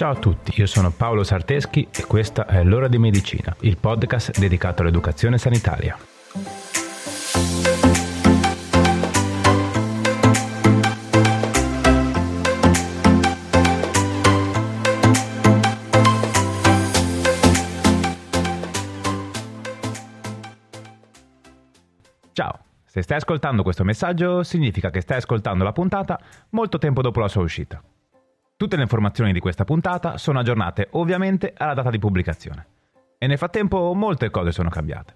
Ciao a tutti, io sono Paolo Sarteschi e questa è L'ora di medicina, il podcast dedicato all'educazione sanitaria. Ciao, se stai ascoltando questo messaggio significa che stai ascoltando la puntata molto tempo dopo la sua uscita. Tutte le informazioni di questa puntata sono aggiornate ovviamente alla data di pubblicazione. E nel frattempo molte cose sono cambiate.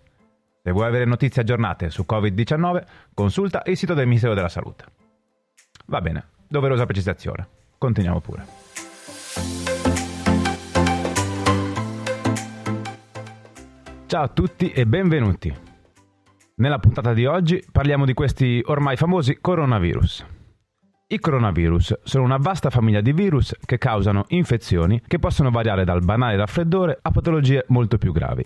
Se vuoi avere notizie aggiornate su Covid-19, consulta il sito del Ministero della Salute. Va bene, doverosa precisazione. Continuiamo pure. Ciao a tutti e benvenuti. Nella puntata di oggi parliamo di questi ormai famosi coronavirus. I coronavirus sono una vasta famiglia di virus che causano infezioni che possono variare dal banale raffreddore a patologie molto più gravi.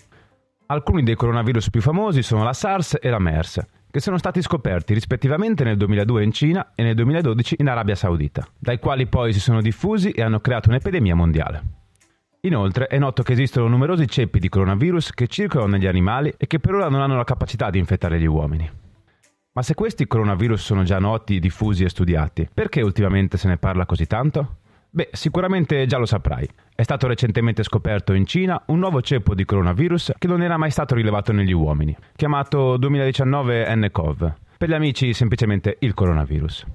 Alcuni dei coronavirus più famosi sono la SARS e la MERS, che sono stati scoperti rispettivamente nel 2002 in Cina e nel 2012 in Arabia Saudita, dai quali poi si sono diffusi e hanno creato un'epidemia mondiale. Inoltre è noto che esistono numerosi ceppi di coronavirus che circolano negli animali e che per ora non hanno la capacità di infettare gli uomini. Ma se questi coronavirus sono già noti, diffusi e studiati, perché ultimamente se ne parla così tanto? Beh, sicuramente già lo saprai. È stato recentemente scoperto in Cina un nuovo ceppo di coronavirus che non era mai stato rilevato negli uomini, chiamato 2019 nCoV. Per gli amici semplicemente il coronavirus.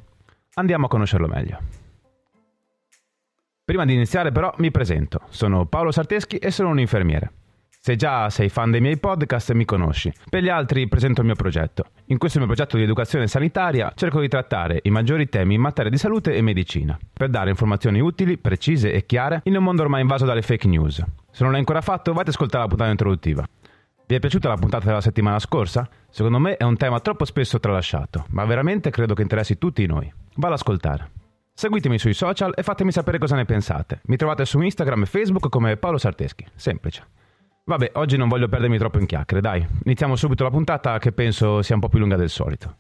Andiamo a conoscerlo meglio. Prima di iniziare però mi presento. Sono Paolo Sarteschi e sono un infermiere. Se già sei fan dei miei podcast mi conosci. Per gli altri presento il mio progetto. In questo mio progetto di educazione sanitaria cerco di trattare i maggiori temi in materia di salute e medicina, per dare informazioni utili, precise e chiare in un mondo ormai invaso dalle fake news. Se non l'hai ancora fatto, vai ad ascoltare la puntata introduttiva. Vi è piaciuta la puntata della settimana scorsa? Secondo me è un tema troppo spesso tralasciato, ma veramente credo che interessi tutti noi. Va ad ascoltare. Seguitemi sui social e fatemi sapere cosa ne pensate. Mi trovate su Instagram e Facebook come Paolo Sarteschi. Semplice. Vabbè, oggi non voglio perdermi troppo in chiacchiere, dai. Iniziamo subito la puntata che penso sia un po' più lunga del solito.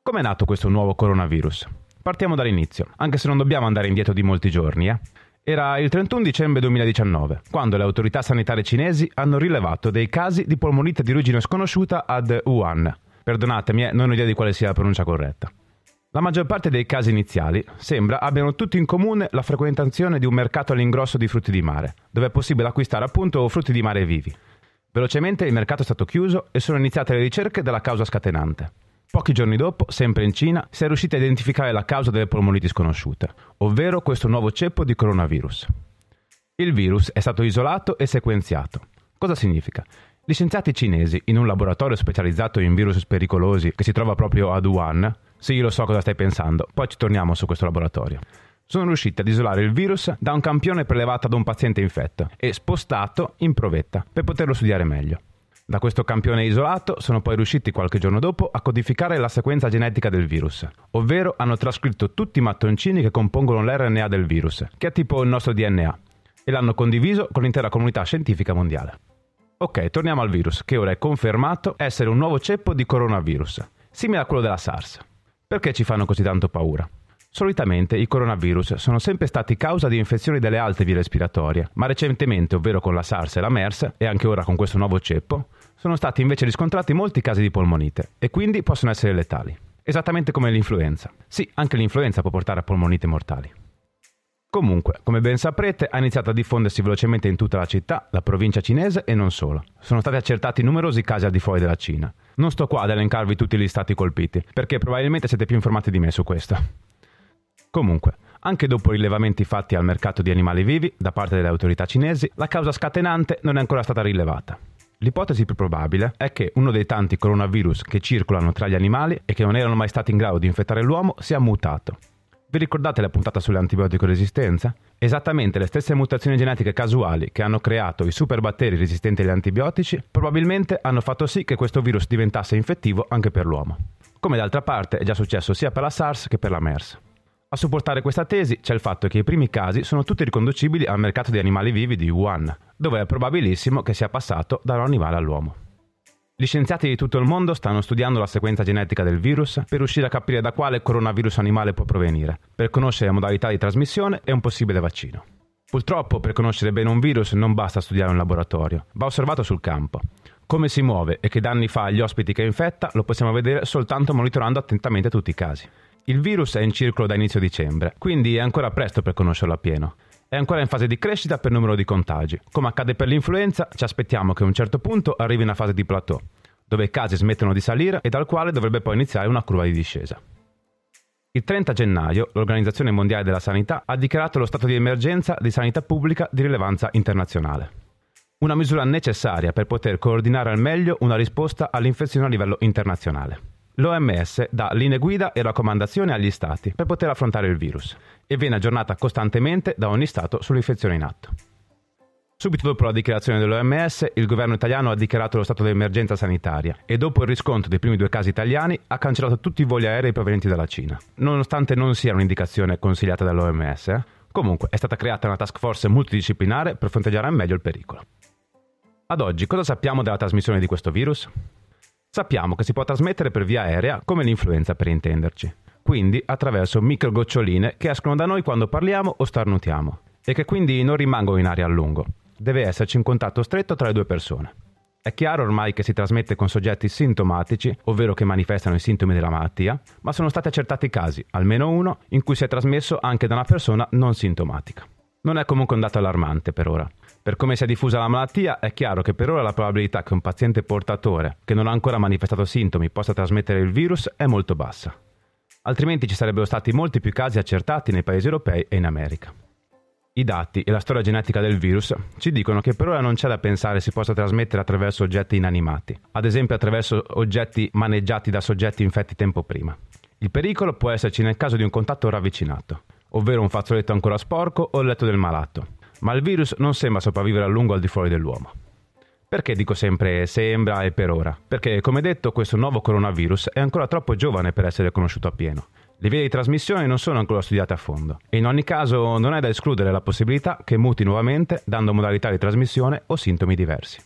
Com'è nato questo nuovo coronavirus? Partiamo dall'inizio, anche se non dobbiamo andare indietro di molti giorni, eh. Era il 31 dicembre 2019, quando le autorità sanitarie cinesi hanno rilevato dei casi di polmonite di origine sconosciuta ad Wuhan. Perdonatemi, eh, non ho idea di quale sia la pronuncia corretta. La maggior parte dei casi iniziali sembra abbiano tutti in comune la frequentazione di un mercato all'ingrosso di frutti di mare, dove è possibile acquistare appunto frutti di mare vivi. Velocemente il mercato è stato chiuso e sono iniziate le ricerche della causa scatenante. Pochi giorni dopo, sempre in Cina, si è riusciti a identificare la causa delle polmoniti sconosciute, ovvero questo nuovo ceppo di coronavirus. Il virus è stato isolato e sequenziato. Cosa significa? Gli scienziati cinesi, in un laboratorio specializzato in virus pericolosi che si trova proprio ad Wuhan, sì, io lo so cosa stai pensando, poi ci torniamo su questo laboratorio. Sono riusciti ad isolare il virus da un campione prelevato da un paziente infetto e spostato in provetta per poterlo studiare meglio. Da questo campione isolato sono poi riusciti qualche giorno dopo a codificare la sequenza genetica del virus, ovvero hanno trascritto tutti i mattoncini che compongono l'RNA del virus, che è tipo il nostro DNA, e l'hanno condiviso con l'intera comunità scientifica mondiale. Ok, torniamo al virus, che ora è confermato essere un nuovo ceppo di coronavirus, simile a quello della SARS. Perché ci fanno così tanto paura? Solitamente i coronavirus sono sempre stati causa di infezioni delle alte vie respiratorie, ma recentemente, ovvero con la SARS e la MERS, e anche ora con questo nuovo ceppo, sono stati invece riscontrati molti casi di polmonite e quindi possono essere letali. Esattamente come l'influenza. Sì, anche l'influenza può portare a polmonite mortali. Comunque, come ben saprete, ha iniziato a diffondersi velocemente in tutta la città, la provincia cinese e non solo. Sono stati accertati numerosi casi al di fuori della Cina. Non sto qua ad elencarvi tutti gli stati colpiti, perché probabilmente siete più informati di me su questo. Comunque, anche dopo rilevamenti fatti al mercato di animali vivi da parte delle autorità cinesi, la causa scatenante non è ancora stata rilevata. L'ipotesi più probabile è che uno dei tanti coronavirus che circolano tra gli animali e che non erano mai stati in grado di infettare l'uomo sia mutato vi ricordate la puntata sull'antibiotico resistenza? Esattamente le stesse mutazioni genetiche casuali che hanno creato i superbatteri resistenti agli antibiotici probabilmente hanno fatto sì che questo virus diventasse infettivo anche per l'uomo. Come d'altra parte è già successo sia per la SARS che per la MERS. A supportare questa tesi c'è il fatto che i primi casi sono tutti riconducibili al mercato di animali vivi di Wuhan, dove è probabilissimo che sia passato da un animale all'uomo. Gli scienziati di tutto il mondo stanno studiando la sequenza genetica del virus per riuscire a capire da quale coronavirus animale può provenire, per conoscere le modalità di trasmissione e un possibile vaccino. Purtroppo per conoscere bene un virus non basta studiare in laboratorio, va osservato sul campo. Come si muove e che danni fa agli ospiti che infetta lo possiamo vedere soltanto monitorando attentamente tutti i casi. Il virus è in circolo da inizio dicembre, quindi è ancora presto per conoscerlo appieno. È ancora in fase di crescita per numero di contagi. Come accade per l'influenza, ci aspettiamo che a un certo punto arrivi una fase di plateau, dove i casi smettono di salire e dal quale dovrebbe poi iniziare una curva di discesa. Il 30 gennaio l'Organizzazione Mondiale della Sanità ha dichiarato lo stato di emergenza di sanità pubblica di rilevanza internazionale. Una misura necessaria per poter coordinare al meglio una risposta all'infezione a livello internazionale. L'OMS dà linee guida e raccomandazioni agli Stati per poter affrontare il virus e viene aggiornata costantemente da ogni Stato sull'infezione in atto. Subito dopo la dichiarazione dell'OMS, il governo italiano ha dichiarato lo stato di emergenza sanitaria e dopo il riscontro dei primi due casi italiani ha cancellato tutti i voli aerei provenienti dalla Cina. Nonostante non sia un'indicazione consigliata dall'OMS, eh? comunque è stata creata una task force multidisciplinare per fronteggiare al meglio il pericolo. Ad oggi cosa sappiamo della trasmissione di questo virus? Sappiamo che si può trasmettere per via aerea come l'influenza per intenderci, quindi attraverso microgoccioline che escono da noi quando parliamo o starnutiamo e che quindi non rimangono in aria a lungo, deve esserci un contatto stretto tra le due persone. È chiaro ormai che si trasmette con soggetti sintomatici, ovvero che manifestano i sintomi della malattia, ma sono stati accertati casi, almeno uno, in cui si è trasmesso anche da una persona non sintomatica. Non è comunque un dato allarmante per ora. Per come si è diffusa la malattia, è chiaro che per ora la probabilità che un paziente portatore, che non ha ancora manifestato sintomi, possa trasmettere il virus è molto bassa. Altrimenti ci sarebbero stati molti più casi accertati nei paesi europei e in America. I dati e la storia genetica del virus ci dicono che per ora non c'è da pensare si possa trasmettere attraverso oggetti inanimati, ad esempio attraverso oggetti maneggiati da soggetti infetti tempo prima. Il pericolo può esserci nel caso di un contatto ravvicinato, ovvero un fazzoletto ancora sporco o il letto del malato, ma il virus non sembra sopravvivere a lungo al di fuori dell'uomo. Perché dico sempre sembra e per ora? Perché, come detto, questo nuovo coronavirus è ancora troppo giovane per essere conosciuto appieno le vie di trasmissione non sono ancora studiate a fondo e in ogni caso non è da escludere la possibilità che muti nuovamente dando modalità di trasmissione o sintomi diversi.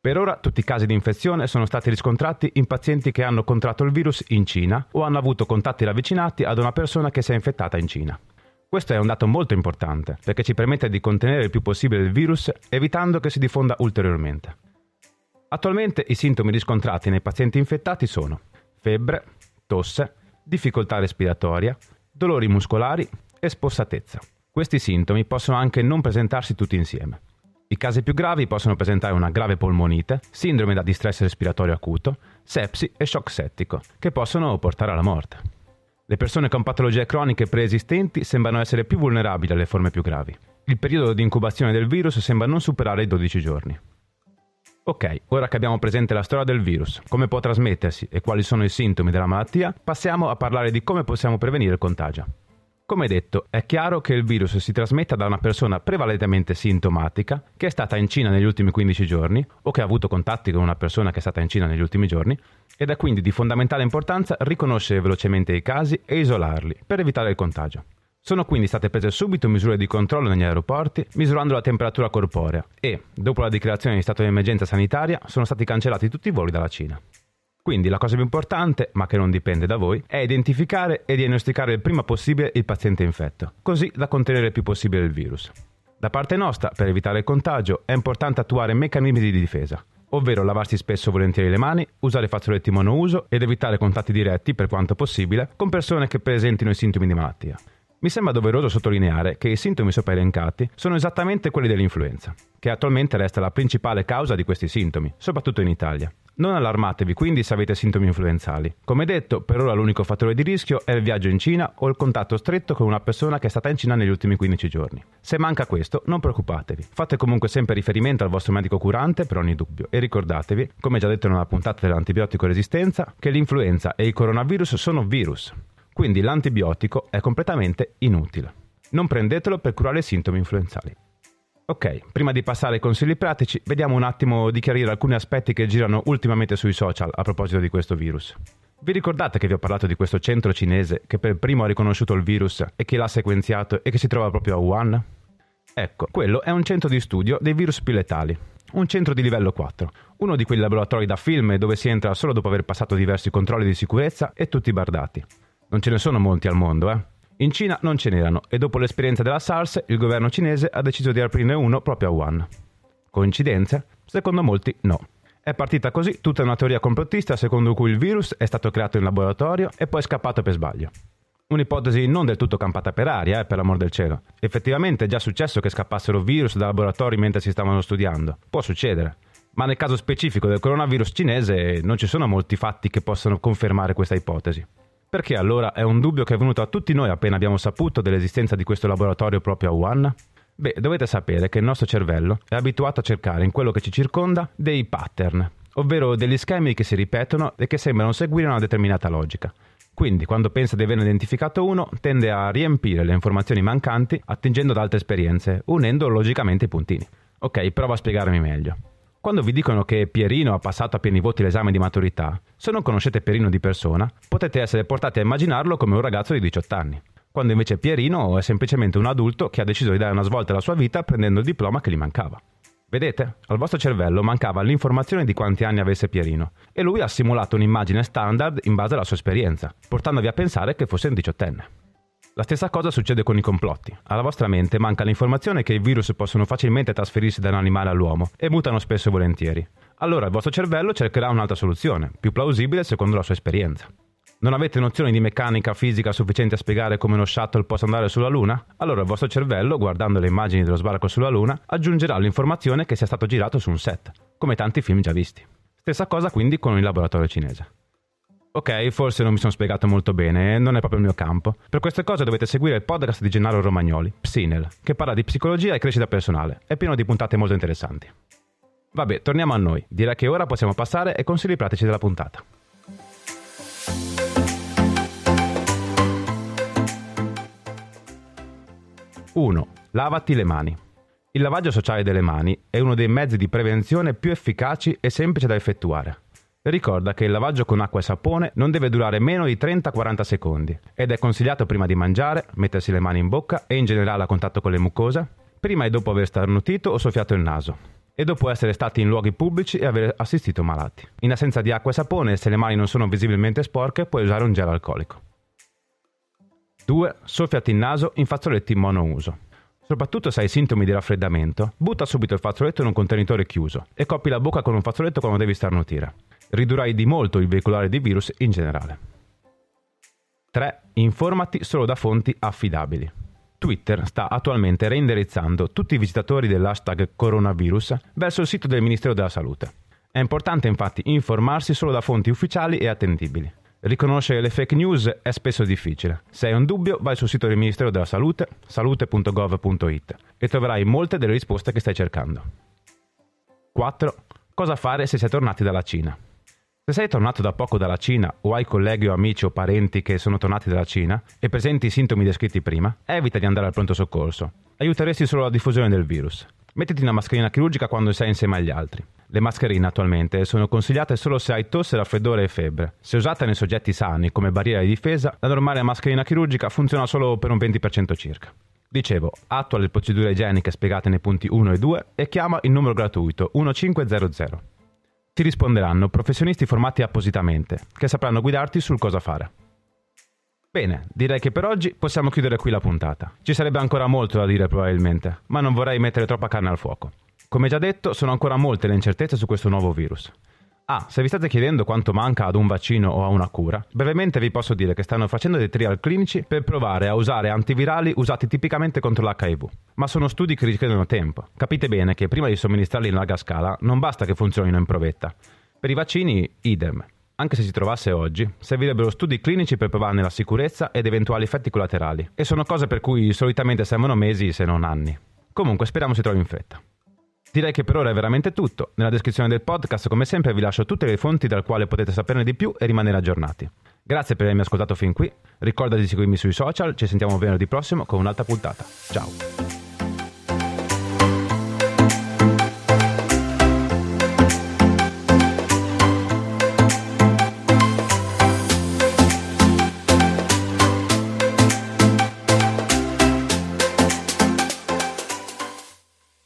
Per ora tutti i casi di infezione sono stati riscontrati in pazienti che hanno contratto il virus in Cina o hanno avuto contatti ravvicinati ad una persona che si è infettata in Cina. Questo è un dato molto importante perché ci permette di contenere il più possibile il virus evitando che si diffonda ulteriormente. Attualmente i sintomi riscontrati nei pazienti infettati sono febbre, tosse, difficoltà respiratoria, dolori muscolari e spossatezza. Questi sintomi possono anche non presentarsi tutti insieme. I casi più gravi possono presentare una grave polmonite, sindrome da distress respiratorio acuto, sepsi e shock settico, che possono portare alla morte. Le persone con patologie croniche preesistenti sembrano essere più vulnerabili alle forme più gravi. Il periodo di incubazione del virus sembra non superare i 12 giorni. Ok, ora che abbiamo presente la storia del virus, come può trasmettersi e quali sono i sintomi della malattia, passiamo a parlare di come possiamo prevenire il contagio. Come detto, è chiaro che il virus si trasmetta da una persona prevalentemente sintomatica che è stata in Cina negli ultimi 15 giorni o che ha avuto contatti con una persona che è stata in Cina negli ultimi giorni ed è quindi di fondamentale importanza riconoscere velocemente i casi e isolarli per evitare il contagio. Sono quindi state prese subito misure di controllo negli aeroporti, misurando la temperatura corporea e, dopo la dichiarazione di stato di emergenza sanitaria, sono stati cancellati tutti i voli dalla Cina. Quindi la cosa più importante, ma che non dipende da voi, è identificare e diagnosticare il prima possibile il paziente infetto, così da contenere il più possibile il virus. Da parte nostra, per evitare il contagio, è importante attuare meccanismi di difesa, ovvero lavarsi spesso e volentieri le mani, usare fazzoletti monouso ed evitare contatti diretti, per quanto possibile, con persone che presentino i sintomi di malattia. Mi sembra doveroso sottolineare che i sintomi sopra elencati sono esattamente quelli dell'influenza, che attualmente resta la principale causa di questi sintomi, soprattutto in Italia. Non allarmatevi quindi se avete sintomi influenzali. Come detto, per ora l'unico fattore di rischio è il viaggio in Cina o il contatto stretto con una persona che è stata in Cina negli ultimi 15 giorni. Se manca questo, non preoccupatevi. Fate comunque sempre riferimento al vostro medico curante per ogni dubbio e ricordatevi, come già detto nella puntata dell'antibiotico resistenza, che l'influenza e il coronavirus sono virus quindi l'antibiotico è completamente inutile. Non prendetelo per curare i sintomi influenzali. Ok, prima di passare ai consigli pratici, vediamo un attimo di chiarire alcuni aspetti che girano ultimamente sui social a proposito di questo virus. Vi ricordate che vi ho parlato di questo centro cinese che per primo ha riconosciuto il virus e che l'ha sequenziato e che si trova proprio a Wuhan? Ecco, quello è un centro di studio dei virus più letali, un centro di livello 4, uno di quei laboratori da film dove si entra solo dopo aver passato diversi controlli di sicurezza e tutti bardati. Non ce ne sono molti al mondo, eh? In Cina non ce n'erano e dopo l'esperienza della SARS il governo cinese ha deciso di aprirne uno proprio a Wuhan. Coincidenze? Secondo molti no. È partita così tutta una teoria complottista secondo cui il virus è stato creato in laboratorio e poi scappato per sbaglio. Un'ipotesi non del tutto campata per aria, eh, per l'amor del cielo. Effettivamente è già successo che scappassero virus da laboratori mentre si stavano studiando. Può succedere. Ma nel caso specifico del coronavirus cinese non ci sono molti fatti che possano confermare questa ipotesi. Perché allora è un dubbio che è venuto a tutti noi appena abbiamo saputo dell'esistenza di questo laboratorio proprio a Wuhan? Beh, dovete sapere che il nostro cervello è abituato a cercare in quello che ci circonda dei pattern, ovvero degli schemi che si ripetono e che sembrano seguire una determinata logica. Quindi, quando pensa di averne identificato uno, tende a riempire le informazioni mancanti attingendo ad altre esperienze, unendo logicamente i puntini. Ok, provo a spiegarmi meglio. Quando vi dicono che Pierino ha passato a pieni voti l'esame di maturità, se non conoscete Pierino di persona, potete essere portati a immaginarlo come un ragazzo di 18 anni quando invece Pierino è semplicemente un adulto che ha deciso di dare una svolta alla sua vita prendendo il diploma che gli mancava. Vedete? Al vostro cervello mancava l'informazione di quanti anni avesse Pierino e lui ha simulato un'immagine standard in base alla sua esperienza, portandovi a pensare che fosse un diciottenne. La stessa cosa succede con i complotti. Alla vostra mente manca l'informazione che i virus possono facilmente trasferirsi da un animale all'uomo e mutano spesso e volentieri. Allora il vostro cervello cercherà un'altra soluzione, più plausibile secondo la sua esperienza. Non avete nozioni di meccanica fisica sufficienti a spiegare come uno shuttle possa andare sulla Luna? Allora il vostro cervello, guardando le immagini dello sbarco sulla Luna, aggiungerà l'informazione che sia stato girato su un set, come tanti film già visti. Stessa cosa quindi con il laboratorio cinese. Ok, forse non mi sono spiegato molto bene, non è proprio il mio campo. Per queste cose dovete seguire il podcast di Gennaro Romagnoli, Psinel, che parla di psicologia e crescita personale. È pieno di puntate molto interessanti. Vabbè, torniamo a noi. Direi che ora possiamo passare ai consigli pratici della puntata. 1. Lavati le mani. Il lavaggio sociale delle mani è uno dei mezzi di prevenzione più efficaci e semplice da effettuare. Ricorda che il lavaggio con acqua e sapone non deve durare meno di 30-40 secondi ed è consigliato prima di mangiare, mettersi le mani in bocca e in generale a contatto con le mucose, prima e dopo aver starnutito o soffiato il naso e dopo essere stati in luoghi pubblici e aver assistito malati. In assenza di acqua e sapone, se le mani non sono visibilmente sporche, puoi usare un gel alcolico. 2. Soffiati il naso in fazzoletti monouso. Soprattutto se hai sintomi di raffreddamento, butta subito il fazzoletto in un contenitore chiuso e coppi la bocca con un fazzoletto quando devi starnutire. Ridurrai di molto il veicolare di virus in generale. 3. Informati solo da fonti affidabili. Twitter sta attualmente reindirizzando tutti i visitatori dell'hashtag coronavirus verso il sito del Ministero della Salute. È importante infatti informarsi solo da fonti ufficiali e attendibili. Riconoscere le fake news è spesso difficile. Se hai un dubbio, vai sul sito del Ministero della Salute, salute.gov.it, e troverai molte delle risposte che stai cercando. 4. Cosa fare se sei tornati dalla Cina? Se sei tornato da poco dalla Cina o hai colleghi o amici o parenti che sono tornati dalla Cina e presenti i sintomi descritti prima, evita di andare al pronto soccorso. Aiuteresti solo la diffusione del virus. Mettiti una mascherina chirurgica quando sei insieme agli altri. Le mascherine attualmente sono consigliate solo se hai tosse, raffreddore e febbre. Se usata nei soggetti sani come barriera di difesa, la normale mascherina chirurgica funziona solo per un 20% circa. Dicevo, attua le procedure igieniche spiegate nei punti 1 e 2 e chiama il numero gratuito 1500. Ti risponderanno professionisti formati appositamente, che sapranno guidarti sul cosa fare. Bene, direi che per oggi possiamo chiudere qui la puntata. Ci sarebbe ancora molto da dire probabilmente, ma non vorrei mettere troppa carne al fuoco. Come già detto, sono ancora molte le incertezze su questo nuovo virus. Ah, se vi state chiedendo quanto manca ad un vaccino o a una cura, brevemente vi posso dire che stanno facendo dei trial clinici per provare a usare antivirali usati tipicamente contro l'HIV. Ma sono studi che richiedono tempo. Capite bene che prima di somministrarli in larga scala non basta che funzionino in provetta. Per i vaccini, idem. Anche se si trovasse oggi, servirebbero studi clinici per provarne la sicurezza ed eventuali effetti collaterali. E sono cose per cui solitamente servono mesi se non anni. Comunque speriamo si trovi in fretta. Direi che per ora è veramente tutto. Nella descrizione del podcast, come sempre, vi lascio tutte le fonti dal quale potete saperne di più e rimanere aggiornati. Grazie per avermi ascoltato fin qui. Ricorda di seguirmi sui social. Ci sentiamo venerdì prossimo con un'altra puntata. Ciao.